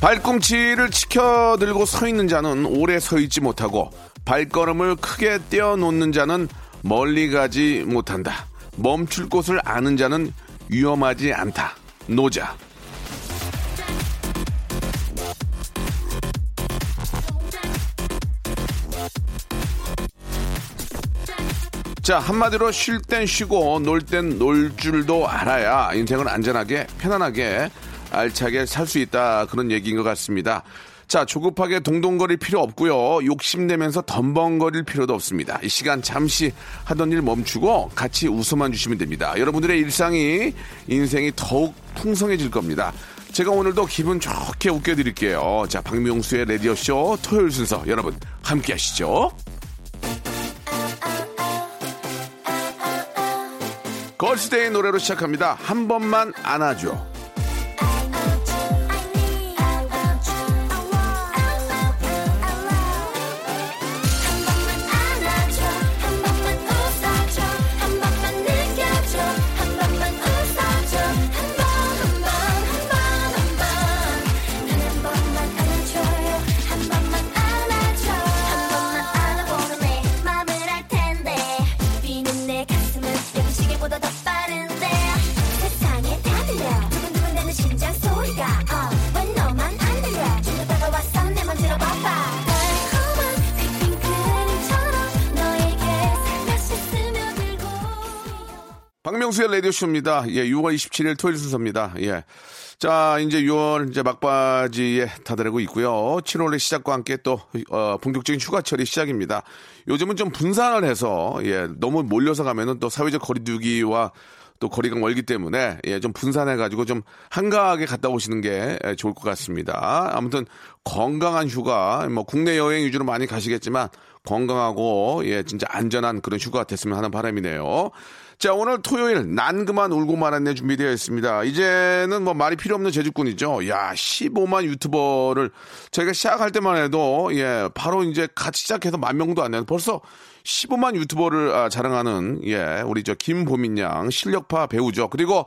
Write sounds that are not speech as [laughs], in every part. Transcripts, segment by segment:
발꿈치를 치켜들고 서 있는 자는 오래 서 있지 못하고 발걸음을 크게 떼어놓는 자는 멀리 가지 못한다. 멈출 곳을 아는 자는 위험하지 않다. 노자. 자, 한마디로 쉴 땐 쉬고 놀 땐 놀 줄도 알아야 인생을 안전하게, 편안하게, 알차게 살 수 있다. 그런 얘기인 것 같습니다. 자, 조급하게 동동거릴 필요 없고요. 욕심내면서 덤벙거릴 필요도 없습니다. 이 시간 잠시 하던 일 멈추고 같이 웃어만 주시면 됩니다. 여러분들의 일상이, 인생이 더욱 풍성해질 겁니다. 제가 오늘도 기분 좋게 웃겨드릴게요. 자, 박명수의 라디오쇼 토요일 순서 여러분 함께 하시죠. 걸스데이 노래로 시작합니다. 한 번만 안아줘. 박명수의 라디오쇼입니다. 예, 6월 27일 토요일 순서입니다. 예. 자, 이제 6월 이제 막바지에 다다르고 있고요. 7월의 시작과 함께 또, 어, 본격적인 휴가철이 시작입니다. 요즘은 좀 분산을 해서, 예, 너무 몰려서 가면은 또 사회적 거리두기와 또 거리가 멀기 때문에 예, 좀 분산해가지고 좀 한가하게 갔다 오시는 게 예, 좋을 것 같습니다. 아무튼 건강한 휴가, 뭐 국내 여행 위주로 많이 가시겠지만 건강하고 예, 진짜 안전한 그런 휴가 됐으면 하는 바람이네요. 자, 오늘 토요일 난 그만 울고 말았네 준비되어 있습니다. 이제는 뭐 말이 필요 없는 제주꾼이죠. 야, 15만 유튜버를 저희가 시작할 때만 해도 예, 바로 이제 같이 시작해서 만 명도 안 되는 벌써 15만 유튜버를 아, 자랑하는 예, 우리 저 김보민 양 실력파 배우죠. 그리고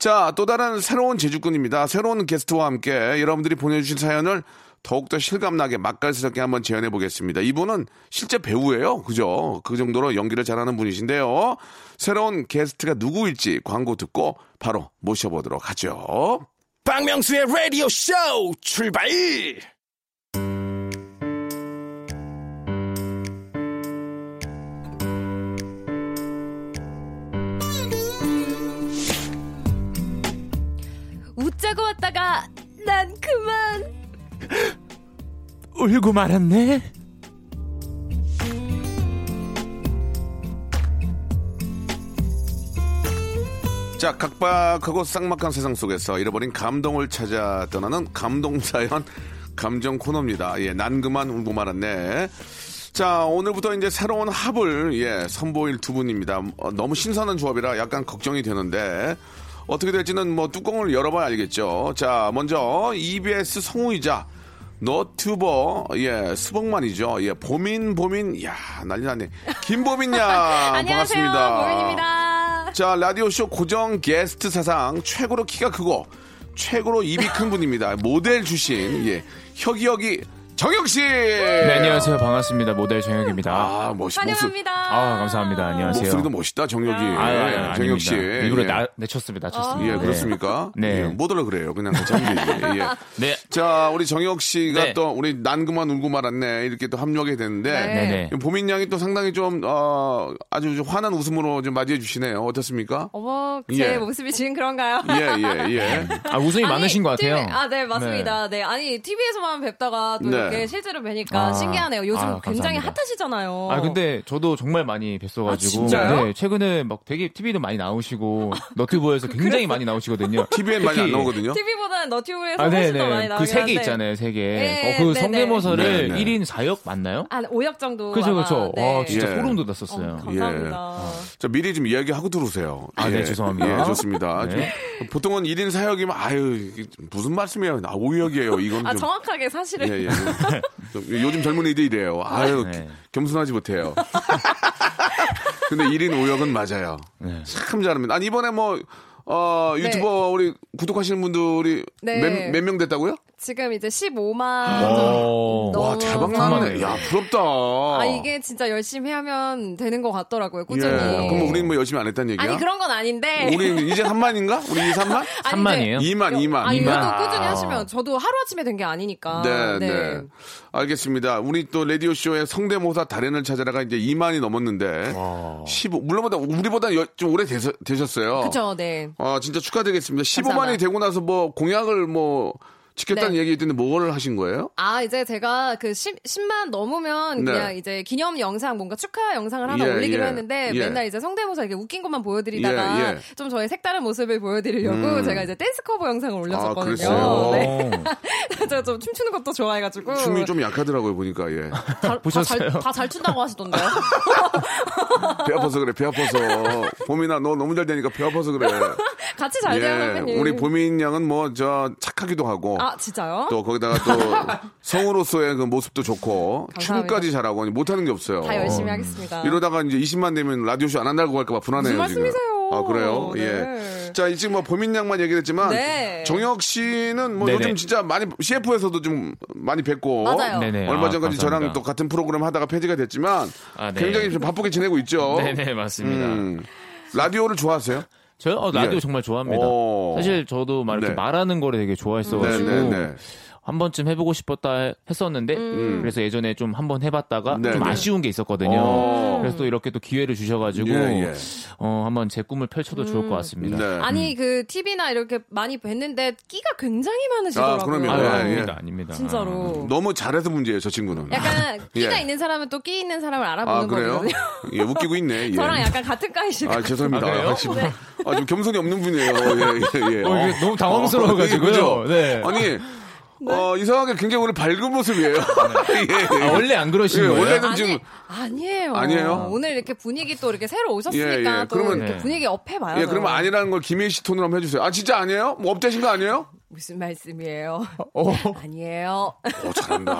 자, 또 다른 새로운 제주꾼입니다. 새로운 게스트와 함께 여러분들이 보내 주신 사연을 더욱더 실감나게 맛깔스럽게 한번 재현해 보겠습니다. 이분은 실제 배우예요. 그죠? 그 정도로 연기를 잘하는 분이신데요. 새로운 게스트가 누구일지 광고 듣고 바로 모셔보도록 하죠. 박명수의 Radio Show 출발. 웃자고 왔다가 난 그만 울고 말았네. 자, 각박하고 쌍막한 세상 속에서 잃어버린 감동을 찾아 떠나는 감동사연 감정 코너입니다. 예, 난 그만 울고 말았네. 자, 오늘부터 이제 새로운 합을, 예, 선보일 두 분입니다. 어, 너무 신선한 조합이라 약간 걱정이 되는데, 어떻게 될지는 뭐 뚜껑을 열어봐야 알겠죠. 자, 먼저 EBS 성우이자 너튜버, 예, 수복만이죠. 예, 보민, 보민, 야 난리 났네. 김보민 양, [laughs] 안녕하세요 반갑습니다. 보민입니다 자, 라디오 쇼 고정 게스트 사상 최고로 키가 크고 최고로 입이 큰 분입니다. 모델 출신, 예, 혁이 혁이 정혁 씨. 네, 안녕하세요. 반갑습니다. 모델 정혁입니다. 아, 멋있, 목소리, 환영합니다 아, 감사합니다. 안녕하세요. 목소리도 멋있다, 정혁이. 아, 아, 예, 아, 정혁 씨. 일부러 예. 나, 내쳤습니다. 낮췄습니다. 예, 네. 그렇습니까? 네. 예, 못 올라 그래요. 그냥 같이 하면 되지. 예. 네. 자, 우리 정혁 씨가 네. 또 우리 난 그만 울고 말았네. 이렇게 또 합류하게 됐는데. 네. 네네. 보민 양이 또 상당히 좀, 어, 아주 좀 환한 웃음으로 좀 맞이해 주시네요. 어떻습니까? 어머 제 예. 모습이 지금 그런가요? 예, 예, 예. 아, 웃음이 많으신 것 같아요. TV, 아, 네, 맞습니다. 네. 아니, TV에서만 뵙다가 또 네. 이렇게 실제로 뵈니까 아. 신기하네요. 요즘 아, 굉장히. 핫하시잖아요. 아 근데 저도 정말 많이 뵀어가지고 아, 진짜요? 네, 최근에 막 되게 TV도 많이 나오시고 [laughs] 너튜브에서 굉장히 많이 나오시거든요. TV엔 많이 안 나오거든요. TV보다는 너튜브에서 아, 훨씬 네네. 더 많이 나오긴 그세 개. 있잖아요, 세 개. 네, 어, 그. 성대모사를 네네. 1인 4역 맞나요? 한 5역 정도. 그죠, 아마, 그죠. 네. 와, 진짜 예. 소름 어, 돋았었어요. 감사합니다. 자, 미리 좀 이야기하고 들어오세요. 아, 네, 죄송합니다. 예, 좋습니다. 네. 좀 보통은 1인 4역이면, 아유, 무슨 말씀이에요. 나 5역이에요. 이건 아, 좀. 정확하게 사실은. 예, 예. 좀 요즘 젊은이들 이래요. 아유, 네. 겸손하지 못해요. [laughs] 근데 1인 5역은 맞아요. 네. 참 잘합니다. 아니, 이번에 뭐, 어, 유튜버 우리 구독하시는 분들이 네. 몇, 몇 명 됐다고요? 지금 이제 15만. 오. 너무 와, 대박 나네. 천만에. 야, 부럽다. 아, 이게 진짜 열심히 하면 되는 것 같더라고요, 꾸준히. 예. 그럼 우리는 뭐 열심히 안 했다는 얘기야? 아니, 그런 건 아닌데. 우리 이제 3만인가? 우리 이제 3만? 아니, 이제 3만이에요? 2만, 2만. 아니, 이만. 이것도 꾸준히 하시면 저도 하루아침에 된 게 아니니까. 네, 네, 알겠습니다. 우리 또 라디오쇼의 성대모사 달인을 찾아라가 이제 2만이 넘었는데, 15, 물론 우리보다 여- 좀 오래 되셨, 되셨어요. 그쵸, 네. 아, 진짜 축하드리겠습니다. 15만이 감사합니다. 되고 나서 뭐 공약을 뭐 지켰다는 네. 얘기 있던데 뭘 하신 거예요? 아, 이제 제가 그 10, 10만 넘으면 네. 그냥 이제 기념 영상, 뭔가 축하 영상을 하나 예, 올리기로 예, 했는데 예. 맨날 이제 성대모사 이렇게 웃긴 것만 보여드리다가 예, 예. 좀 저의 색다른 모습을 보여드리려고 제가 이제 댄스 커버 영상을 올렸었거든요. 그랬어요? [laughs] 네. 제가 좀 춤추는 것도 좋아해가지고. 춤이 좀 약하더라고요, 보니까, 예. 보셨어요? 다 잘 춘다고 하시던데요? [laughs] 배 아파서 그래, 배 아파서. 봄이나 너 너무 잘 되니까 배 아파서 그래. [laughs] 같이 잘 돼요, 예. 우리 보민 양은 뭐, 저, 착하기도 하고. 아, 진짜요? 또 거기다가 또 [laughs] 성우로서의 그 모습도 좋고 감사합니다. 춤까지 잘하고 아니, 못하는 게 없어요. 다 열심히 하겠습니다. 이러다가 이제 20만 되면 라디오쇼 안 한다고 할까봐 불안해요 무슨 지금. 말씀이세요? 아 그래요? 네. 예. 자 지금 뭐 보민 양만 얘기했지만 네. 정혁 씨는 뭐 네네. 요즘 진짜 많이 CF에서도 좀 많이 뵙고 맞아요. 네네. 얼마 아, 전까지 저랑 감사합니다. 또 같은 프로그램 하다가 폐지가 됐지만 아, 네. 굉장히 좀 바쁘게 지내고 있죠. 네네, 맞습니다. 음. 라디오를 좋아하세요? 저요? 어, 라디오 예. 정말 좋아합니다. 오. 사실 저도 막 이렇게 네. 말하는 거를 되게 좋아했어가지고 네, 네, 네. 한 번쯤 해보고 싶었다 했었는데 음. 그래서 예전에 좀 한 번 해봤다가 네, 좀 네. 아쉬운 게 있었거든요. 오. 그래서 또 이렇게 또 기회를 주셔가지고 예, 예. 어, 한번 제 꿈을 펼쳐도 좋을 것 같습니다. 네. 아니, 그, TV나 이렇게 많이 뵀는데 끼가 굉장히 많으시더라고요. 아, 그럼요. 아, 예, 아닙니다, 예. 아닙니다. 진짜로. 너무 잘해서 문제예요 저 친구는. 약간 끼가 예. 있는 사람은 또 끼 있는 사람을 아 알아보는 그래요? 거거든요. 예 웃기고 있네. 예. 저랑 약간 같은 까이실 아, 죄송합니다. 아, 그래요? 아, 지금, 아, 좀 겸손이 없는 분이에요. 예, 예, 예. 어, 너무 당황스러워가지고요. [laughs] 그죠? 네. 아니, 어, 이상하게 굉장히 오늘 밝은 모습이에요. [laughs] 예, 예. 아, 원래 안 그러신 예, 거예요? 원래는 아니, 지금, 아니에요. 아니에요? 오늘 이렇게 분위기 또 이렇게 새로 오셨으니까 예, 예. 또 그러면- 이렇게 네. 분위기 up해 봐요. 예, 그러면 아니라는 걸 김혜희 씨 톤으로 한번 해주세요. 아, 진짜 아니에요? 뭐 up되신 거 아니에요? 무슨 말씀이에요? 어, 아니에요. 어, 잘한다.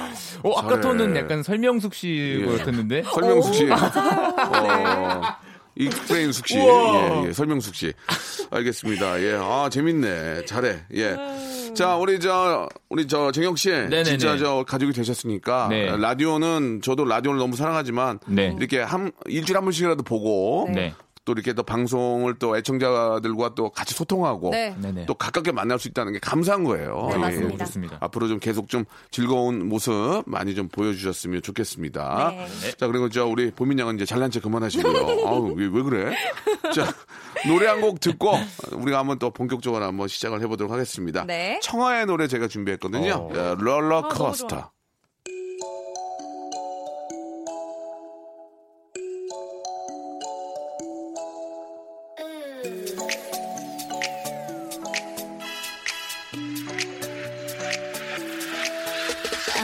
어, 아까 잘해. 톤은 약간 설명숙 씨 예. 같았는데. 설명숙 씨. 네. 어, explain 숙 씨. 예, 예, 설명숙 씨. 알겠습니다. 예, 아, 재밌네. 잘해. 예. 자, 우리 저, 우리 저, 정혁 씨. 네네네. 진짜 저, 가족이 되셨으니까. 네. 라디오는, 저도 라디오를 너무 사랑하지만. 네. 이렇게 한, 일주일에 한 번씩이라도 보고. 네. 또 이렇게 또 방송을 또 애청자들과 또 같이 소통하고. 네. 또 가깝게 만날 수 있다는 게 감사한 거예요. 네, 예. 맞습니다. 좋습니다. 앞으로 좀 계속 좀 즐거운 모습 많이 좀 보여주셨으면 좋겠습니다. 네. 자, 그리고 저 우리 보민 양은 이제 잘난 체 그만하시고요. [laughs] 아우, 왜, 왜 그래? 자, 노래 한 곡 듣고 우리가 한번 또 본격적으로 한번 시작을 해보도록 하겠습니다. 네. 청하의 노래 제가 준비했거든요. 어. 예, 롤러코스터.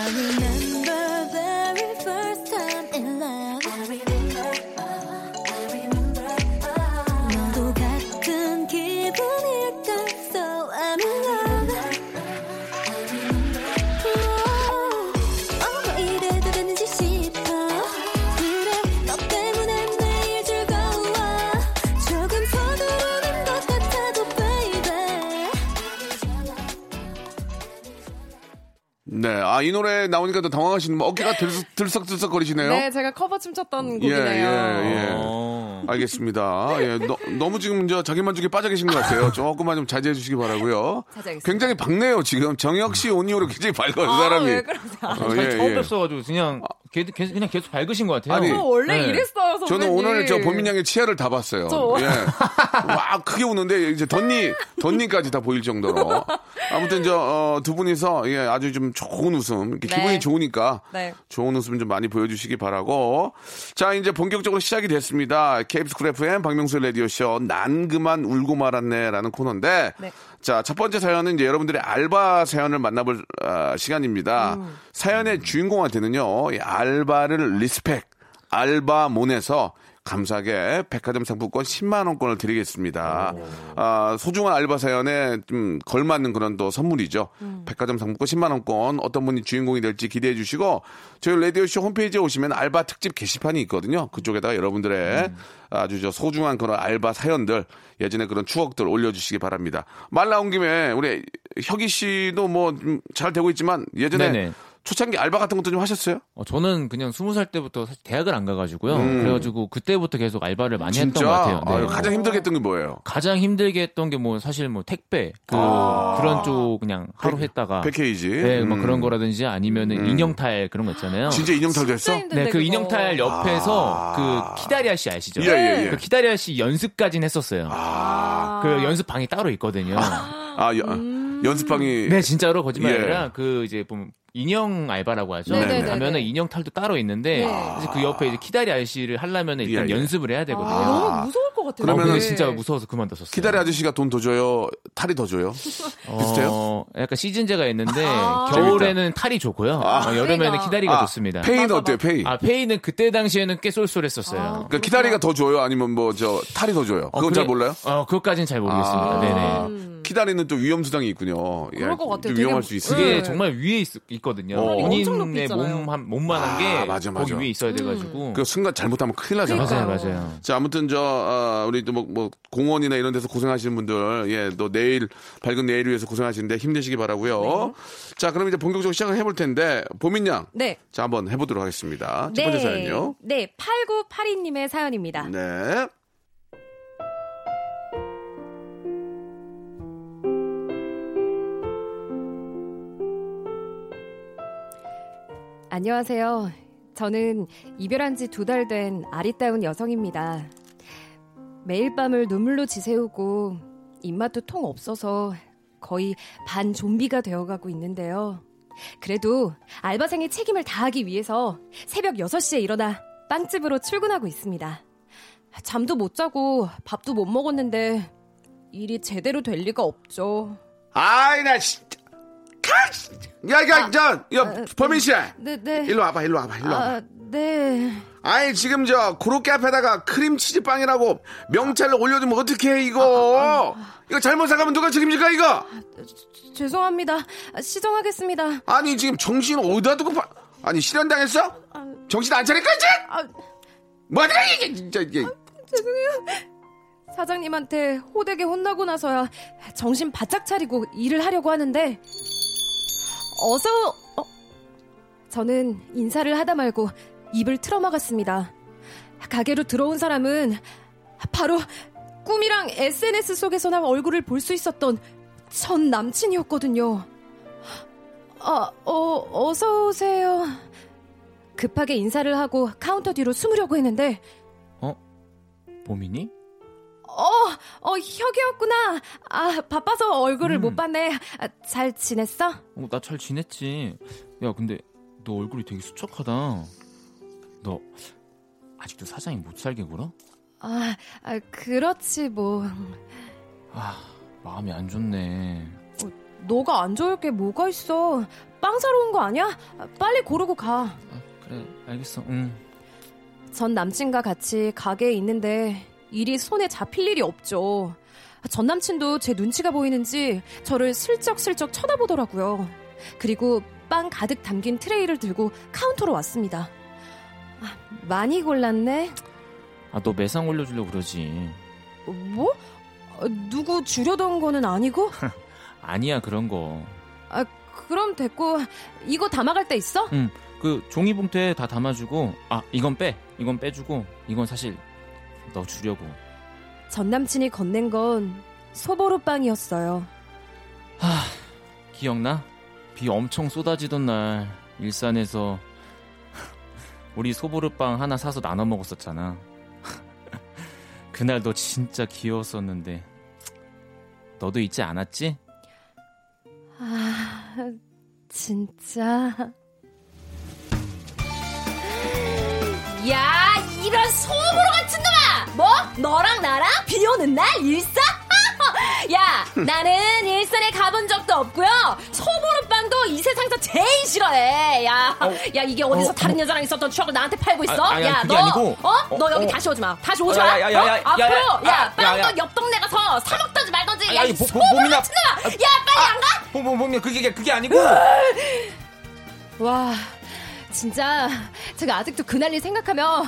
I remember 아, 이 노래 나오니까 또 당황하시는 분, 어깨가 [laughs] 들썩, 들썩들썩 거리시네요. 네, 제가 커버 춤췄던 예, 곡이네요. 예, 예. 어. 알겠습니다. 예, 너, 너무 지금 저 자기 만족에 빠져 계신 것 같아요. 조금만 좀 자제해 주시기 바라고요. 자제하겠습니다. 굉장히 밝네요, 지금. 정혁 씨온 이후로 굉장히 밝아요, 이 아, 사람이. 왜 그러세요? 어, 저 예, 처음 예. 뵀어가지고 그냥 걔- 걔- 그냥 계속 밝으신 것 같아요. 아니, 저 원래 네. 이랬어요, 선배님. 저는 오늘 저 보민 양의 치아를 다 봤어요. 저- 예. 와, 크게 우는데 이제 덧니, 덧니까지 다 보일 정도로. 아무튼 저, 어, 두 분이서 예, 아주 좀 좋은 웃음. 이렇게 네. 기분이 좋으니까 네. 좋은 웃음 좀 많이 보여주시기 바라고. 자, 이제 본격적으로 시작이 됐습니다. KBS Cool FM 박명수 라디오쇼 난 그만 울고 말았네 라는 코너인데. 네. 자, 첫 번째 사연은 이제 여러분들의 알바 사연을 만나볼 아, 시간입니다. 음. 사연의 주인공한테는요, 이 알바를 respect, 알바몬에서 감사하게 백화점 상품권 10만 원권을 드리겠습니다. 아, 소중한 알바 사연에 좀 걸맞는 그런 또 선물이죠. 백화점 상품권 10만 원권 어떤 분이 주인공이 될지 기대해 주시고 저희 라디오 쇼 홈페이지에 오시면 알바 특집 게시판이 있거든요. 그쪽에다가 여러분들의 아주 저 소중한 그런 알바 사연들 예전에 그런 추억들 올려주시기 바랍니다. 말 나온 김에 우리 혁이 씨도 뭐 잘 되고 있지만 예전에 네네. 초창기 알바 같은 것도 좀 하셨어요? 어, 저는 그냥 스무 살 때부터 사실 대학을 안 가가지고요. 음. 그래가지고 그때부터 계속 알바를 많이 했던 진짜? 것 같아요. 네. 아유, 가장 힘들게 했던 게 뭐예요? 가장 힘들게 했던 게 뭐 사실 뭐 택배 그 그런 쪽 그냥 하루 했다가 아. 패케이지. 네, 뭐 음. 그런 거라든지 아니면은 인형탈 그런 거 있잖아요. 진짜 인형탈도 했어? 진짜 힘든데, 네, 그 그거. 인형탈 옆에서 그 키다리 아저씨 아시죠? 예, 예, 예. 그 키다리 아저씨 연습까지는 했었어요. 아. 그 연습 방이 따로 있거든요. 아, 여- 음. 연습방이. 네, 진짜로 거짓말 예. 아니라 그 이제 보면 인형 알바라고 하죠. 네네네네. 가면은 인형 탈도 따로 있는데 네. 그 옆에 이제 키다리 아저씨를 하려면 일단 예, 예. 연습을 해야 되거든요. 아, 너무 무서울 것 같아요. 어, 그러면은- 그게 진짜 무서워서 그만뒀었어요. 키다리 아저씨가 돈 더 줘요? 탈이 더 줘요? 비슷해요? 어, 약간 시즌제가 있는데 아. 겨울에는 탈이 좋고요. 어, 여름에는. 키다리가 아, 좋습니다. 페이는 어때요, 페이? 아 페이는 그때 당시에는 꽤 쏠쏠했었어요. 아. 그러니까 키다리가 더 줘요? 아니면 뭐, 저, 탈이 더 줘요? 그건 어, 잘 그래- 몰라요? 어, 그것까지는 잘 모르겠습니다. 아. 네네. 키다리는 또 위험 수당이 있군요. 예, 그럴 것 같아요. 좀 위험할 되게- 수 있어요. 그게 네. 정말 위에 있, 거든요 어. 엄청 높이 본인의 있잖아요. 몸, 한, 몸만한 아, 게 맞아, 거기 맞아. 위에 있어야 돼가지고. 그 순간 잘못하면 큰일 나잖아요. 맞아요, 그러니까요. 맞아요. 자, 아무튼 저 어, 우리 또뭐뭐 공원이나 이런 데서 고생하시는 분들 예, 또 내일 밝은 내일 위해서 고생하시는데 힘내시기 바라고요. 자, 그럼 이제 본격적으로 시작을 해볼 텐데 보민 양, 네. 자 한번 해 보도록 하겠습니다. 첫 번째 사연요. 네, 8982님의 사연입니다. 네. 안녕하세요. 저는 이별한 지 두 달 된 아리따운 여성입니다. 매일 밤을 눈물로 지새우고 입맛도 통 없어서 거의 반 좀비가 되어가고 있는데요. 그래도 알바생의 책임을 다하기 위해서 새벽 6시에 일어나 빵집으로 출근하고 있습니다. 잠도 못 자고 밥도 못 먹었는데 일이 제대로 될 리가 없죠. 아이 나진 야, 야, 저, 야, 범인 씨, 네, 네. 일로 와봐, 일로 와봐, 일로 와봐. 아, 네. 아이 지금 저 고로케 앞에다가 크림치즈 빵이라고 명찰을 올려두면 어떡해 이거? 이거 잘못 사가면 누가 책임질까 이거? 죄송합니다. 아, 시정하겠습니다. 아니 지금 정신 어디다 두고 파... 아니 실현당했어? 정신 안 차릴 거지? 아, 뭐야 이게 진짜 이게 사장님한테 호되게 혼나고 나서야 정신 바짝 차리고 일을 하려고 하는데 어서 어? 저는 인사를 하다 말고 입을 틀어막았습니다. 가게로 들어온 사람은 바로 꿈이랑 SNS 속에서나 얼굴을 볼 수 있었던 전 남친이었거든요. 아, 어, 어서 오세요. 급하게 인사를 하고 카운터 뒤로 숨으려고 했는데 어? 보민이? 어, 어, 혁이었구나. 아, 바빠서 얼굴을 음. 못 봤네. 아, 잘 지냈어? 어, 나 잘 지냈지. 야, 근데 너 얼굴이 되게 수척하다. 너 아직도 사장이 못 살게 굴어? 아, 아, 그렇지, 뭐. 아, 마음이 안 좋네. 너가 안 좋을 게 뭐가 있어. 빵 사러 온 거 아니야? 아, 빨리 고르고 가. 아, 그래, 알겠어. 응. 전 남친과 같이 가게에 있는데 일이 손에 잡힐 일이 없죠. 전 남친도 제 눈치가 보이는지 저를 슬쩍슬쩍 쳐다보더라고요. 그리고 빵 가득 담긴 트레이를 들고 카운터로 왔습니다. 아, 많이 골랐네. 아, 너 매상 올려주려고 그러지. 뭐? 어, 누구 주려던 거는 아니고? [laughs] 아니야, 그런 거. 아, 그럼 됐고 이거 담아갈 때 있어? 응. 그 종이봉투에 다 담아주고, 아, 이건 빼. 이건 빼주고, 이건 사실 너 주려고. 전 남친이 건넨 건 소보루 빵이었어요. 기억나? 비 엄청 쏟아지던 날, 일산에서 우리 소보르빵 하나 사서 나눠 먹었었잖아. [laughs] 그날 너 진짜 귀여웠었는데. 너도 잊지 않았지? 아, 진짜. 야, 이런 소보로 같은 놈아! 뭐? 너랑 나랑 비 오는 날 일산? [laughs] 야, 나는 일산에 가본 적도 없고요. 소보루빵도 이 세상에서 제일 싫어해. 야, 야 이게 어디서 어, 다른 여자랑 있었던 추억을 나한테 팔고 있어? 아, 아니, 야, 너, 아니고. 어? 너 어, 여기 어. 다시 오지 마. 다시 오지 야, 마. 야, 야, 어? 야, 야, 앞으로, 야, 야, 야, 야, 빵도 야. 옆 동네 가서 사 먹던지 말던지. 아, 야, 이 소보루 같은 놈아. 야, 빨리 안 가? 봄봄 봄이 그게 그게 아니고. 와, 진짜 제가 아직도 그날 일 생각하면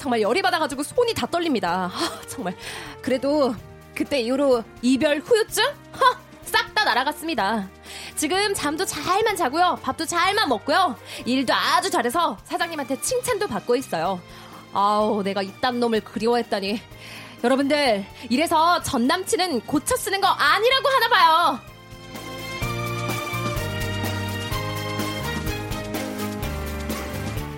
정말 열이 받아가지고 손이 다 떨립니다. 아, 정말 그래도 그때 이후로 이별 후유증 싹 다 날아갔습니다. 지금 잠도 잘만 자고요, 밥도 잘만 먹고요, 일도 아주 잘해서 사장님한테 칭찬도 받고 있어요. 아우, 내가 이딴 놈을 그리워했다니. 여러분들, 이래서 전 남친은 고쳐 쓰는 거 아니라고 하나 봐요.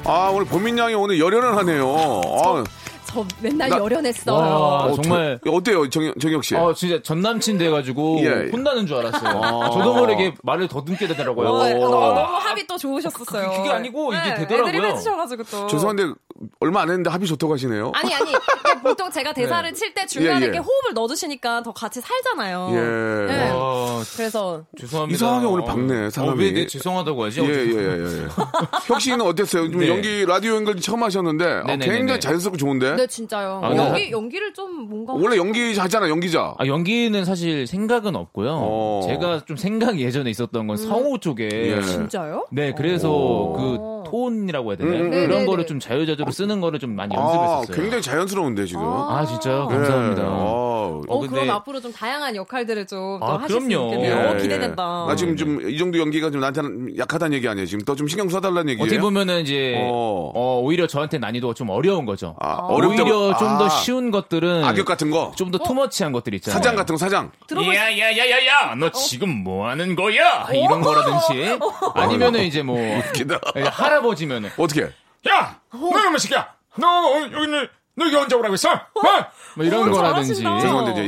아, 오늘 보민 양이 오늘 열연을 하네요. 아, 저 맨날 나- 열연했어요. 와, 어, 정말. 저- 어때요, 정혁, 정혁 씨? 어, 진짜 전 남친 돼가지고 예. 혼나는 줄 알았어요. 아. 저도 모르게 말을 더듬게 되더라고요. 어, 오. 너, 너무 합이 또 좋으셨었어요. 그- 그게 아니고 이게 네, 되더라고요. 애드립 해주셔가지고 또. 죄송한데 얼마 안 했는데 합이 좋다고 하시네요. 아니 아니 이게 보통 제가 대사를 네. 칠때 중간에 예, 예. 이렇게 호흡을 넣어주시니까 더 같이 살잖아요. 예. 네. 와, 그래서 죄송합니다. 이상하게 오늘 박네, 어, 사람이. 왜, 네, 죄송하다고 하지? 예, 예, 예, 예. [laughs] 혁 씨는 어땠어요? 좀 네. 연기 라디오 연기 처음 하셨는데 어, 네네네네. 굉장히 자연스럽고 좋은데. 네 진짜요. 아, 연기 연기를 좀 뭔가 원래 연기 하잖아, 연기자. 아, 연기는 사실 생각은 없고요. 어. 제가 좀 생각이 예전에 있었던 건 성우 쪽에. 예. 진짜요? 네, 그래서 오. 그 톤이라고 해야 되나요? 음, 음, 그런 음. 거를 좀 자유자재로 쓰는 거를 좀 많이 아, 연습했었어요. 굉장히 자연스러운데 지금. 아, 진짜요? 예. 감사합니다. 어, 어, 근데- 그럼 앞으로 좀 다양한 역할들을 좀더 아, 하실 수 그럼요. 있겠네요. 예, 어, 예. 기대된다. 나 지금 좀 이 정도 연기가 좀 나한테는 약하다는 얘기 아니에요? 지금 더 좀 신경 써달라는 얘기예요? 어떻게 보면은 이제 어. 어. 오히려 저한테 난이도가 좀 어려운 거죠. 아, 어렵다고- 오히려 좀더 아, 쉬운 것들은 악역 같은 거. 좀 더 투머치한 것들 있잖아요. 사장 같은 거 사장. 수- 야야야야야, 너 지금 뭐 하는 거야? 이런 거라든지 [laughs] 아니면은 이제 뭐 기다. 예, 할아버지면은 어떻게? 야, 너 이놈의 새끼야. 너 오늘 여기는 너 여기 언제 오라고 했어? 어? 뭐 이런 오, 거라든지. 잘하신다. 죄송한데 이제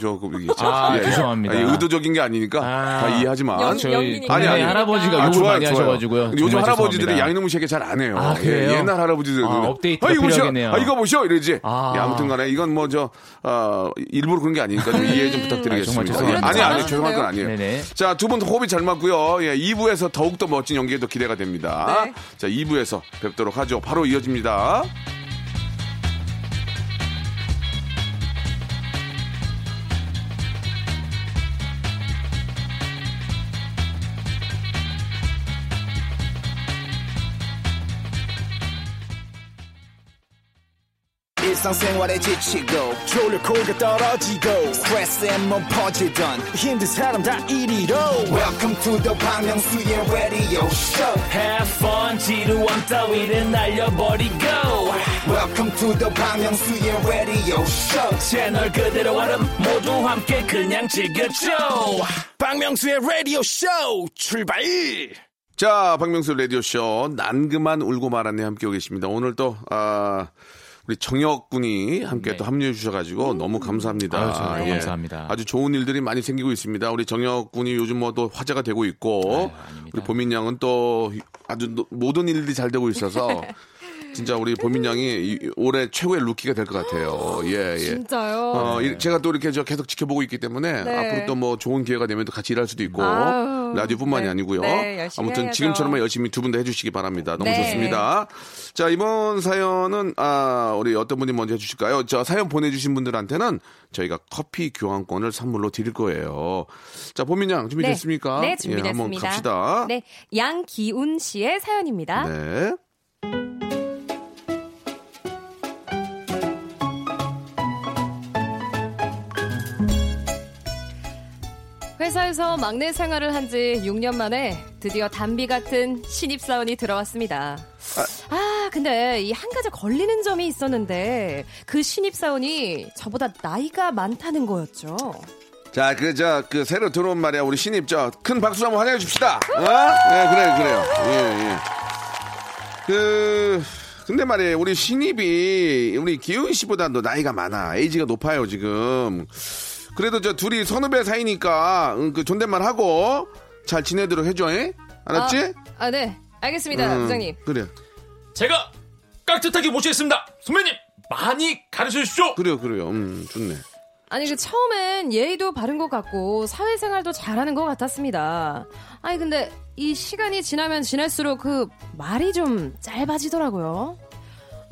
저 그게 있죠. 아, 죄송합니다. 아니, 의도적인 게 아니니까 아. 다 이해하지만. 연- 저희 연기니까. 아니, 아니. 할아버지가 아, 욕을 좋아요, 많이 좋아요. 하셔가지고요. 요즘 할아버지들이. 야이놈의 새끼 잘안 해요. 아, 그래요? 예, 옛날 할아버지들. 아, 업데이트가 이거 보셔. 필요하겠네요. 아, 이거 보셔. 이러지. 아. 예, 아무튼 간에 이건 뭐 저, 어, 일부러 그런 게 아니니까 좀 이해 좀 부탁드리겠습니다. 아, 정말 죄송합니다. 아니, 아니, 잘하시는데요? 죄송한 건 아니에요. 네네. 자, 두 분 호흡이 잘 맞고요. 예, 2부에서 더욱 더 멋진 연기에도 기대가 됩니다. 네. 자, 2부에서 뵙도록 하죠. 바로 이어집니다. 일상생활에 지치고, 졸려 코가 떨어지고, 스트레스에 몸 퍼지던, 힘든 사람 다 이리로. welcome to the Bang Myung-soo's radio show Have fun, 지루한 따위를 날려버리고. welcome to the Bang Myung-soo's radio show 채널 그대로 얼음 모두 함께 그냥 즐겨줘. 박명수의 라디오 쇼 출발 자, 박명수 라디오 쇼, 난 그만 울고 말았네 함께 오 계십니다. 오늘 또, 아, 우리 정혁 군이 함께 네. 또 합류해 주셔가지고 너무 감사합니다. 아유, 정말 감사합니다. 아주 좋은 일들이 많이 생기고 있습니다. 우리 정혁 군이 요즘 뭐 또 화제가 되고 있고, 아유. 우리 보민 양은 또 아주 노- 모든 일들이 잘 되고 있어서, [laughs] 진짜 우리 보민 양이 이- 올해 최고의 루키가 될 것 같아요. [gasps] 예, 예. 진짜요. 어, 이- 제가 또 이렇게 저 계속 지켜보고 있기 때문에 네. 앞으로 또 뭐 좋은 기회가 되면 또 같이 일할 수도 있고 아유, 라디오뿐만이 네. 아니고요. 네, 열심히 아무튼 해야죠. 지금처럼만 열심히 두 분 다 해주시기 바랍니다. 너무 네. 좋습니다. 자 이번 사연은 아 우리 어떤 분이 먼저 해주실까요? 저 사연 보내주신 분들한테는 저희가 커피 교환권을 선물로 드릴 거예요. 자 보민 양 준비됐습니까? 네, 예, 준비됐습니다. 한번 갑시다. 네, 양기운 씨의 사연입니다. 네. 회사에서 막내 생활을 한 지 6년 만에 드디어 담비 같은 신입사원이 들어왔습니다. 아, 근데 이 한 가지 걸리는 점이 있었는데 그 신입사원이 저보다 나이가 많다는 거였죠. 자, 그, 저, 그, 새로 들어온 말이야. 우리 신입, 저, 큰 박수로 한번 환영해 줍시다. 어? 네, 그래요, 그래요. 예, 예. 그, 근데 말이에요, 우리 신입이 우리 기훈 씨보다도 나이가 많아. 에이지가 높아요, 지금. 그래도 저 둘이 선후배 사이니까 응, 그 존댓말 하고 잘 지내도록 해줘, 에? 알았지? 아, 네. 알겠습니다, 음, 부장님. 그래, 제가 깍듯하게 모시겠습니다. 선배님 많이 가르쳐 주십시오. 그래요, 그래요. 음, 좋네. 아니 그 처음엔 예의도 바른 것 같고 사회생활도 잘하는 것 같았습니다. 아니 근데 이 시간이 지나면 지날수록 그 말이 좀 짧아지더라고요.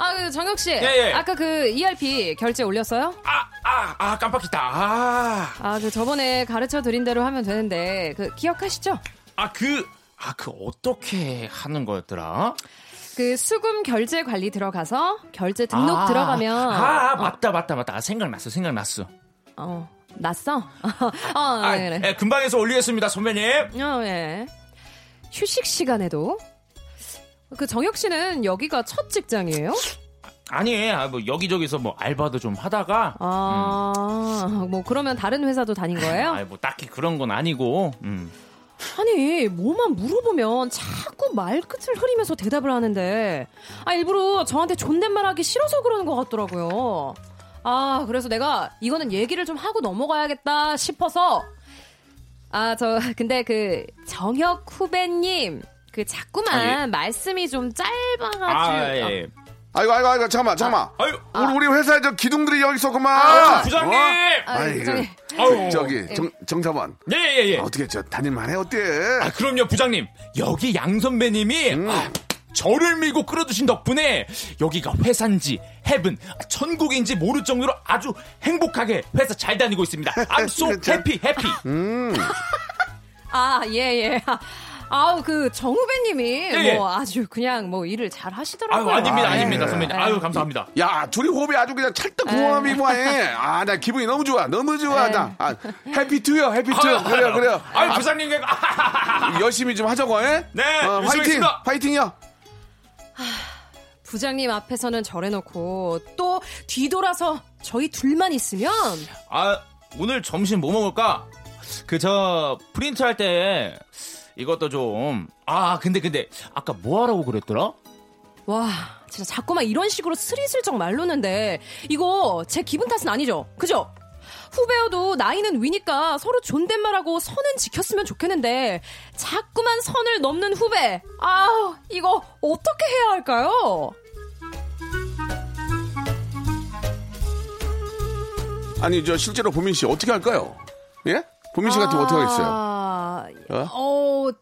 아그 정혁 씨, 예, 예. 아까 그 ERP 결제 올렸어요? 아, 아, 아, 깜빡했다. 아, 아 그 저번에 가르쳐 드린 대로 하면 되는데 그 기억하시죠? 아, 그, 아, 그 어떻게 하는 거였더라? 그 수금 결제 관리 들어가서 결제 등록 아, 들어가면 아, 어, 맞다, 맞다, 맞다. 아, 생각났어, 생각났어. 어, 났어? [laughs] 어, 아, 네, 그래. 예, 금방 해서 올리겠습니다, 선배님. 어, 예. 휴식 시간에도 그 정혁 씨는 여기가 첫 직장이에요? 아니, 아, 뭐 여기저기서 뭐 알바도 좀 하다가 아, 뭐 그러면 다른 회사도 다닌 거예요? 아, 뭐 딱히 그런 건 아니고. 음. 아니, 뭐만 물어보면 자꾸 말끝을 흐리면서 대답을 하는데 아, 일부러 저한테 존댓말 하기 싫어서 그러는 것 같더라고요. 아, 그래서 내가 이거는 얘기를 좀 하고 넘어가야겠다 싶어서 아, 저 근데 그 정혁 후배님 그 자꾸만 아, 예. 말씀이 좀 짧아가지고 아, 예. 아이고, 아이고, 아이고, 잠깐만, 잠깐만. 아유, 우리, 우리 회사에 저 기둥들이 여기 있었구만. 아, 부장님. 어? 아, 아이. 그, 아유. 저기, 정, 정사원. 예, 예, 예. 어떻게, 저, 다닐만해, 어때? 아, 그럼요, 부장님. 여기 양 선배님이 음. 아, 저를 밀고 끌어주신 덕분에 여기가 회사인지 헤븐, 천국인지 모를 정도로 아주 행복하게 회사 잘 다니고 있습니다. I'm so [laughs] 그렇죠. happy, happy. 음. [laughs] 아, 예, 예. 아우, 그, 정 후배님이 예. 뭐 아주 그냥 뭐 일을 잘 아유, 하시더라고요. 아닙니다, 아, 아닙니다, 예. 선배님. 아유, 감사합니다. 야, 둘이 호흡이 아주 그냥 찰떡 궁합이 뭐해. 아, 나 기분이 너무 좋아. 너무 좋아. 네. 나. 아, 해피 투요, 해피투. 그래요, 그래요. 아유, 부장님. 아, 열심히 좀 하자고, 해? 네, 어, 열심히 화이팅! 하겠습니다. 화이팅이요. 부장님 앞에서는 저래놓고 또 뒤돌아서 저희 둘만 있으면 아, 오늘 점심 뭐 먹을까? 그, 저, 프린트 할 때, 이것도 좀, 아, 근데, 근데, 아까 뭐 하라고 그랬더라? 와 진짜 자꾸만 이런 식으로 스리슬쩍 말로는데 이거 제 기분 탓은 아니죠 그죠? 후배여도 나이는 위니까 서로 존댓말하고 선은 지켰으면 좋겠는데 자꾸만 선을 넘는 후배 아우 이거 어떻게 해야 할까요? 아니, 저, 실제로 보민 씨, 어떻게 할까요? 예? 보민 씨 같은 거 어떻게 하겠어요? 아, 어? 어,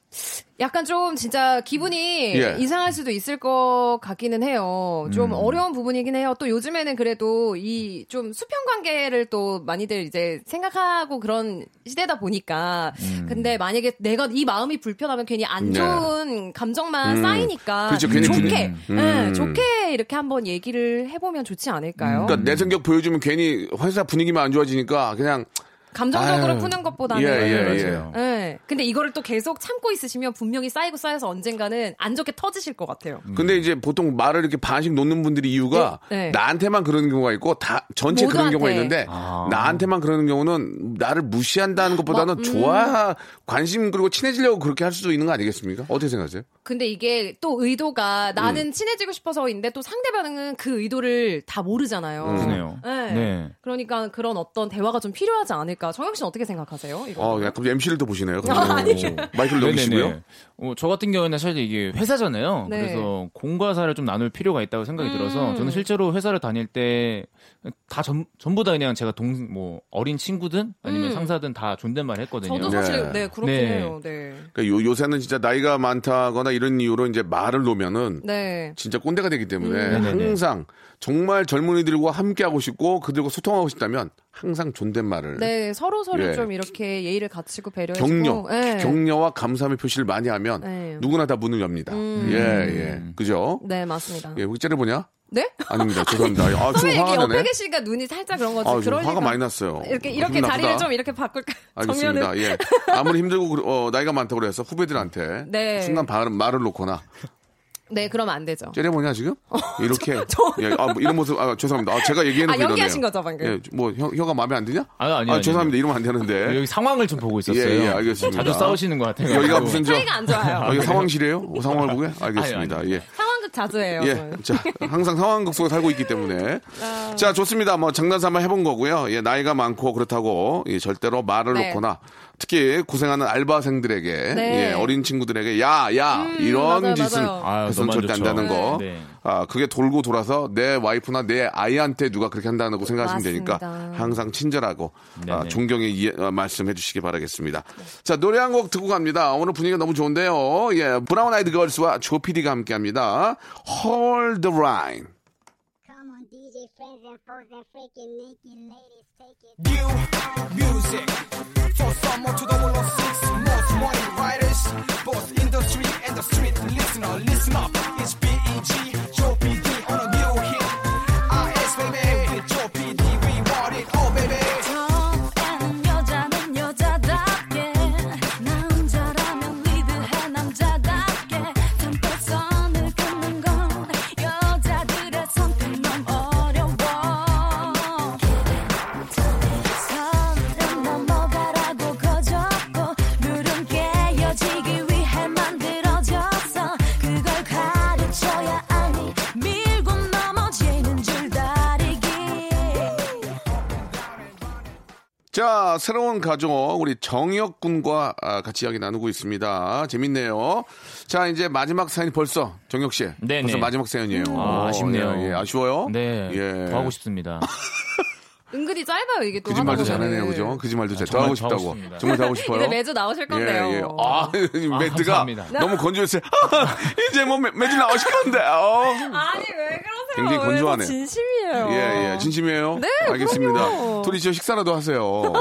약간 좀 진짜 기분이 예. 이상할 수도 있을 것 같기는 해요. 음. 좀 어려운 부분이긴 해요. 또 요즘에는 그래도 이 좀 수평 관계를 또 많이들 이제 생각하고 그런 시대다 보니까. 음. 근데 만약에 내가 이 마음이 불편하면 괜히 안 네. 좋은 감정만 음. 쌓이니까 그렇죠. 괜히 좋게, 음. 좋게 이렇게 한번 얘기를 해보면 좋지 않을까요? 그러니까 내 성격 보여주면 괜히 회사 분위기만 안 좋아지니까 그냥 감정적으로 아유. 푸는 것보다는. 예, 예, 네, 예. 맞아요. 네. 근데 이거를 또 계속 참고 있으시면 분명히 쌓이고 쌓여서 언젠가는 안 좋게 터지실 것 같아요. 근데 이제 보통 말을 이렇게 반씩 놓는 분들이 이유가 네, 네. 나한테만 그러는 경우가 있고 다 전체 그런 모두한테. 경우가 있는데 아. 나한테만 그러는 경우는 나를 무시한다는 것보다는 뭐, 음. 좋아 관심 그리고 친해지려고 그렇게 할 수도 있는 거 아니겠습니까? 어떻게 생각하세요? 근데 이게 또 의도가 나는 음. 친해지고 싶어서인데 또 상대방은 그 의도를 다 모르잖아요. 음. 그러네요. 네. 네. 그러니까 그런 어떤 대화가 좀 필요하지 않을까. 정혁 씨는 어떻게 생각하세요? 이거? 어, 약간 MC를 또 보시네요. [laughs] 아, 아니. 마이크를 넘기시고요. 어, 저 같은 경우에는 사실 이게 회사잖아요. 네. 그래서 공과사를 좀 나눌 필요가 있다고 생각이 음. 들어서 저는 실제로 회사를 다닐 때 다 전부 다 그냥 제가 동 뭐 어린 친구든 아니면 음. 상사든 다 존댓말 했거든요. 저도 사실 네. 네, 그렇긴 네. 해요. 네. 그러니까 요, 요새는 진짜 나이가 많다거나 이런 이유로 이제 말을 놓으면은 네. 진짜 꼰대가 되기 때문에 음. 네네네. 정말 젊은이들과 함께 하고 싶고 그들과 소통하고 싶다면 항상 존댓말을 네, 서로 서로 예. 좀 이렇게 예의를 갖추고 배려해주고 격려, 네. 격려와 감사함의 표시를 많이 하면 네. 누구나 다 문을 엽니다. 음. 예, 예. 그죠? 네, 맞습니다. 예, 왜 째려보냐? 네? 아닙니다. 죄송합니다. 아, 좀 선배 이렇게 화가 옆에 나네. 계시니까 눈이 살짝 그런 거지. 아, 좀 그럴 화가 많이 났어요. 이렇게 아, 이렇게 자리를. 좀 이렇게 바꿀까? [laughs] 알겠습니다. 정면을 예. 아무리 힘들고 어, 나이가 많다고 그래서 후배들한테 네. 순간 말, 말을 놓거나 네, 그러면 안 되죠. 째려보냐 지금? 이렇게 어, 저- 예, 아, 뭐 이런 모습 아, 죄송합니다. 아, 제가 얘기해놓고 아, 이러네요. 연기하신 거죠, 방금? 예, 뭐 혀, 혀가 마음에 안 드냐? 아니, 아니요, 아니요. 죄송합니다. 이러면 안 되는데. 여기 상황을 좀 보고 있었어요. 예, 예, 알겠습니다. 자주 싸우시는 것 같아요. 여기가 무슨 저 사이가 안 좋아요. 아, 여기 상황실이에요? 어, 상황을 보게? 알겠습니다. 아니, 아니. 예. 상황극 자주 해요. 예, 자, 항상 상황극 속에 살고 있기 때문에. 자, 좋습니다. 뭐, 장난삼아 해본 거고요. 예, 나이가 많고 그렇다고, 예, 절대로 말을 네. 놓거나, 특히 고생하는 알바생들에게, 네. 예, 어린 친구들에게, 야, 야, 이런 맞아요, 짓은 맞아요. 절대 안. 되는 거. 네. 아, 그게 돌고 돌아서 내 와이프나 내 아이한테 누가 그렇게 한다고 생각하시면 되니까 맞습니다. 항상 친절하고 아. 존경의 이해, 어, 말씀해 주시기 바라겠습니다. 자, 노래 한 곡 듣고 갑니다. 오늘 분위기가 너무 좋은데요. 예, 브라운 아이드 걸스와 조피디가 함께 합니다. Hold the line. Come on, DJ friends and foes and freaking naked ladies, take it. New music for summer to the world of six. Most wanted writers both industry and the street. Listener listen up. It's B.E.G. 자, 새로운 가족, 우리 정혁 군과 아, 같이 이야기 나누고 있습니다. 재밌네요. 자, 이제 마지막 사연이 벌써, 정혁 씨. 네네. 벌써 마지막 사연이에요. 아, 아쉽네요. 예, 예, 아쉬워요? 네. 예. 더 하고 싶습니다. [laughs] 은근히 짧아요 이게 또 거짓말도. 잘하네요, 그죠? 거짓말도 잘. 하고 더 하고 싶다고. 정말 더 하고 싶어요. 이제 매주 나오실 건데요. 예, 예. 아, [laughs] 이 멘트가 감사합니다. [laughs] 너무 건조했어요. 이제 뭐 매, 매주 나오실 건데. 어. 아니 왜 그러세요? 굉장히 왜 건조하네. 저 진심이에요. 예, 예. 진심이에요? 네, 알겠습니다. 그럼요. 둘이 저 식사라도 하세요.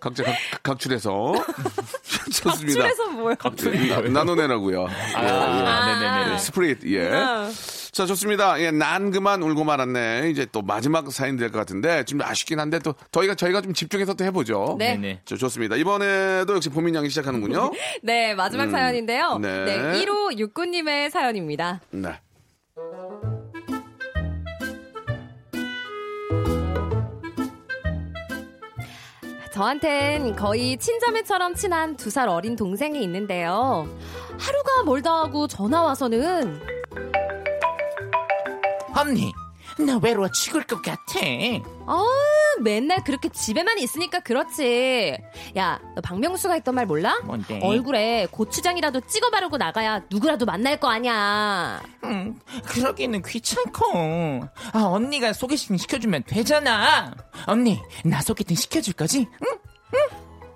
각자 각, 각출해서. [laughs] 좋습니다. 출해서 뭐요? 나, 나눠내라고요. 아, 예, 예. 네네네. split, 예. 자, 좋습니다. 예, 난 그만 울고 말았네. 이제 또 마지막 사연 될 것 같은데, 좀 아쉽긴 한데, 또, 저희가, 저희가 좀 집중해서 또 해보죠. 네. 네네. 저, 좋습니다. 이번에도 역시 보민 양이 시작하는군요. [laughs] 네, 마지막 사연인데요. 네. 네. 1호 육구님의 사연입니다. 네. 저한텐 거의 친자매처럼 친한 두 살 어린 동생이 있는데요. 하루가 멀다 하고 전화 와서는 언니, 나 외로워 죽을 것 같아. 아, 맨날 그렇게 집에만 있으니까 그렇지. 야, 너 박명수가 했던 말 몰라? 뭔데? 얼굴에 고추장이라도 찍어 바르고 나가야 누구라도 만날 거 아니야. 음, 그러기는 귀찮고. 아, 언니가 소개팅 시켜주면 되잖아. 언니, 나 소개팅 시켜줄 거지? 응?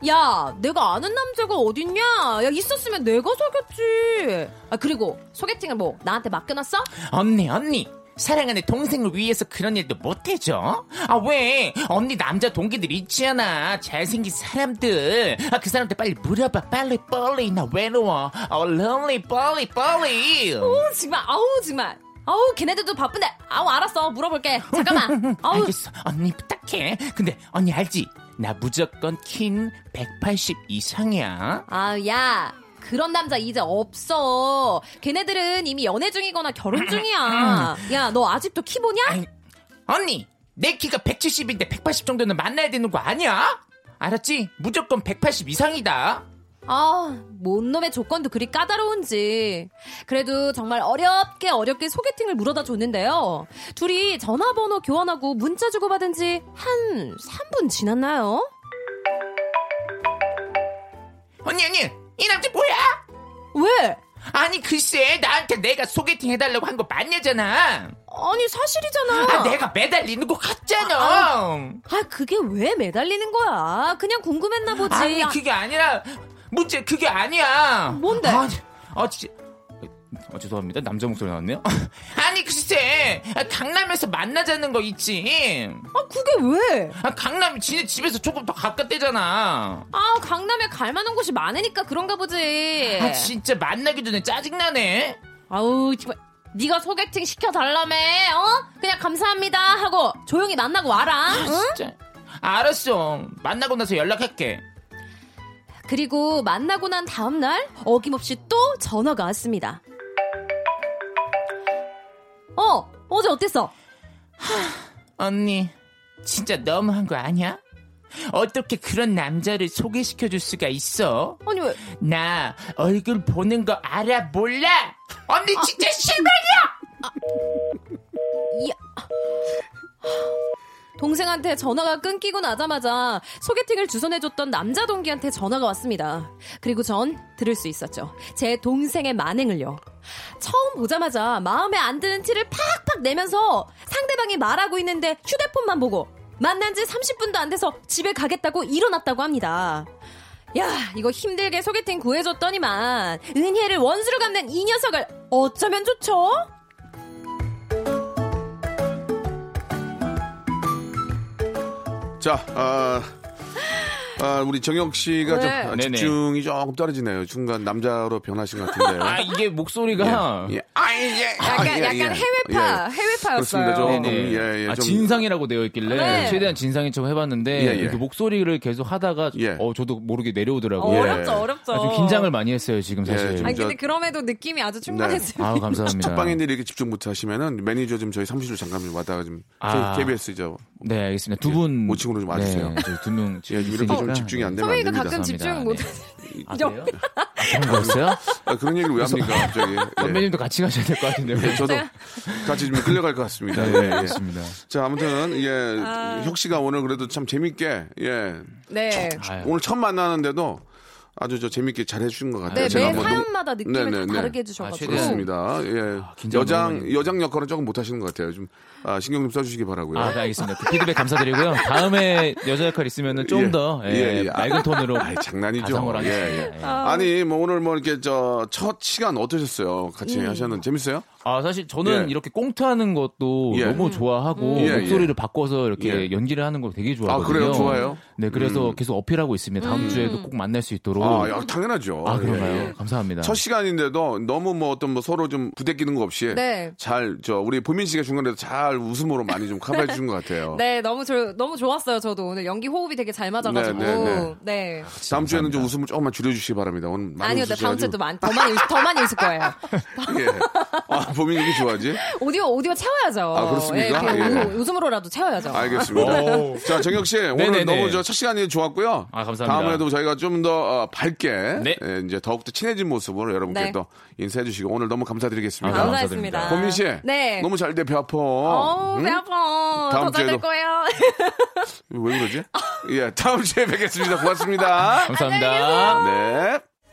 야, 내가 아는 남자가 어딨냐? 야, 있었으면 내가 속였지. 아, 그리고 소개팅을 뭐 나한테 맡겨놨어? 언니, 언니. 사랑하는 동생을 위해서 그런 일도 못해줘? 아, 왜? 언니 남자 동기들 있잖아. 잘생긴 사람들. 아, 그 사람들 빨리 물어봐. 빨리, 빨리. 나 외로워. 어, lonely, 빨리, 빨리. 어, 정말, 아우, 정말. 아우, 걔네들도 바쁜데. 아우, 알았어. 물어볼게. 잠깐만. [laughs] 아우, 알겠어. 언니 부탁해. 근데 언니 알지? 나 무조건 킨 180 이상이야. 아, 야. 그런 남자 이제 없어. 걔네들은 이미 연애 중이거나 결혼 중이야. 야, 너 아직도 키 보냐? 아니, 언니, 내 키가 170인데 180 정도는 만나야 되는 거 아니야? 알았지? 무조건 180 이상이다. 아, 뭔 놈의 조건도 그리 까다로운지. 그래도 정말 어렵게 어렵게 소개팅을 물어다 줬는데요. 둘이 전화번호 교환하고 문자 주고받은 지 한 3분 지났나요? 언니, 언니, 이 남자 뭐야? 왜? 아니, 글쎄, 나한테 내가 소개팅 해달라고 한 거 맞냐잖아. 아니, 사실이잖아. 아, 내가 매달리는 거 같잖아. 아, 그게 왜 매달리는 거야? 그냥 궁금했나 보지. 아니, 아, 그게 아니라, 문제 그게 아니야. 뭔데? 아, 아 진짜. 어, 죄송합니다. 남자 목소리 나왔네요. [laughs] 아니, 글쎄, 아, 강남에서 만나자는 거 있지. 아, 그게 왜? 아, 강남이 지네 집에서 조금 더 가깝대잖아. 아, 강남에 갈 만한 곳이 많으니까 그런가 보지. 아, 진짜 만나기 전에 짜증 나네. 아우, 정말. 네가 소개팅 시켜달라며, 어? 그냥 감사합니다 하고 조용히 만나고 와라, 응? 진짜. 알았어. 만나고 나서 연락할게. 그리고 만나고 난 다음날 어김없이 또 전화가 왔습니다. 어, 어제 어땠어? 언니, 진짜 너무한 거 아니야? 어떻게 그런 남자를 소개시켜 줄 수가 있어? 아니 왜? 나 얼굴 보는 거 알아 몰라? 언니 진짜 실망이야! 이 동생한테 전화가 끊기고 나자마자 소개팅을 주선해줬던 남자 동기한테 전화가 왔습니다. 그리고 전 들을 수 있었죠. 제 동생의 만행을요. 처음 보자마자 마음에 안 드는 티를 팍팍 내면서 상대방이 말하고 있는데 휴대폰만 보고 만난 지 30분도 안 돼서 집에 가겠다고 일어났다고 합니다. 야, 이거 힘들게 소개팅 구해줬더니만 은혜를 원수로 갚는 이 녀석을 어쩌면 좋죠? 자, 아, 아, 우리 정혁 씨가 좀 네. 아. 집중이 조금 떨어지네요. 순간 남자로 변하신 것 같은데. 아 이게 목소리가 예. 아, 예. 아, 약간, 예, 약간 예. 해외파, 예. 해외파였어요. 그렇습니다. 조금. 예, 예, 아, 좀- 진상이라고 되어 있길래 네. 최대한 진상인 척 해봤는데 예, 예. 이렇게 목소리를 계속 하다가 예. 어 저도 모르게 내려오더라고요. 예. 어렵죠, 어렵죠. 아, 좀 긴장을 많이 했어요 지금 사실. 예, 좀 아니, 저- 근데 그럼에도 느낌이 아주 충만했어요. 아우 감사합니다. 첫방인데 이렇게 집중 못 하시면은 매니저 좀 저희 사무실로 잠깐 좀 왔다가 좀 아. KBS죠. 네 알겠습니다. 두 분 모층으로 좀 와주세요. 네, 두명 예, 이 렇게 좀 집중이 안 되면 안 됩니다. 가끔 집중 못 아, 그래요? 아, 그런 거였어요? 아, 그런 얘기를 왜 합니까, 갑자기? [laughs] 예. 선배님도 같이 가셔야 될 것 같은데요. 예, 저도 같이 좀 끌려갈 것 같습니다. 네, 예, 예. 알겠습니다. 자, 아무튼, 예, 혁 씨가 오늘 그래도 참 재밌게, 예, 네. 아유. 오늘 처음 만나는데도 아주 저 재밌게 잘 해주신 것 같아요. 네, 제가 매 사연마다 느낌을 네, 네, 다 네. 다르게 아, 해주셔가지고. 최대한. 그렇습니다. 예. 너무 여장, 여장 역할은 조금 못하시는 것 같아요. 좀, 아, 신경 좀 써주시기 바라고요 아, 네, 알겠습니다. 그 피드백 감사드리고요. 다음에 여자 역할 있으면은 좀 예. 더 예, 예, 예. 맑은 톤으로 아이, 장난이죠. 예. 예. 예. 아니, 뭐 오늘 뭐 이렇게 저 첫 시간 어떠셨어요? 같이 음. 하셨는데 재밌어요? 아, 사실 저는 예. 이렇게 꽁트하는 것도 예. 너무 좋아하고 예, 목소리를 예. 바꿔서 이렇게 예. 연기를 하는 걸 되게 좋아하거든요. 아, 그래요? 좋아해요? 네, 그래서 음. 계속 어필하고 있습니다. 다음 주에도 꼭 만날 수 있도록. 아, 야, 당연하죠. 아, 그런가요? 예, 예. 감사합니다. 첫 시간인데도 너무 뭐 어떤 뭐 서로 좀 부대끼는 거 없이 네. 잘저 우리 보민 씨가 중간에도 잘 웃음으로 많이 좀 커버해 주신 것 같아요. [laughs] 네, 너무 저, 너무 좋았어요. 저도 오늘 연기 호흡이 되게 잘 맞아가지고. 네, 네. 네, 네. 다음 주에는 좀 웃음을 조금만 줄여주시기 바랍니다. 오늘 많이 아니요, 네, 다음. 주에도 많, 더 많이, 웃- 더 많이 웃을 거예요. [laughs] 예. 아, 보민 이게 좋아하지? 오디오, 오디오 채워야죠. 아, 그렇습니까? 예, 예. 우- 웃음으로라도 채워야죠. 알겠습니다. 오. [laughs] 자, 정혁 씨, 오늘 네네네. 너무 저 첫 시간이 좋았고요. 아, 감사합니다. 다음에도 저희가 좀더 어, 밝게 네. 예, 이제 더욱더 친해진 모습으로 여러분께 네. 또 인사해 주시고 오늘 너무 감사드리겠습니다. 아, 감사했습니다. 보민 씨, 네. 너무 잘 돼, 배 아파. 어우, 응? 배 아파. 다음 더잘될 주에도- 거예요. 왜 그러지? 예, 다음 주에 뵙겠습니다. 고맙습니다. [laughs] 감사합니다. 네.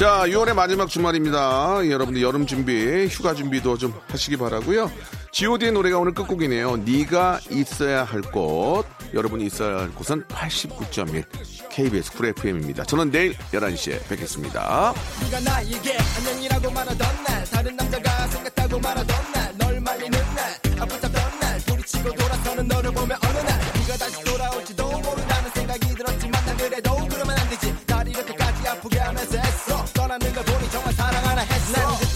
자, 6월의 마지막 주말입니다. 예, 여러분들 여름 준비, 휴가 준비도 좀 하시기 바라고요. G.O.D의 노래가 오늘 끝곡이네요. 네가 있어야 할 곳, 여러분이 있어야 할 곳은 89.1 KBS 쿨 FM입니다. 저는 내일 11시에 뵙겠습니다. 네가 나에게 안녕이라고 말하던 날, 다른 남자가 생겼다고 말하던 날, 널 말리는 날, 아프다던 날, 뿌리치고 돌아서는 너를 보면 어느 날, 네가 다시 돌아올지도 모른다는 생각이 들었지만 난 그래도 그러면 안 되지. 날 이렇게까지 아프게 하면서 Nothing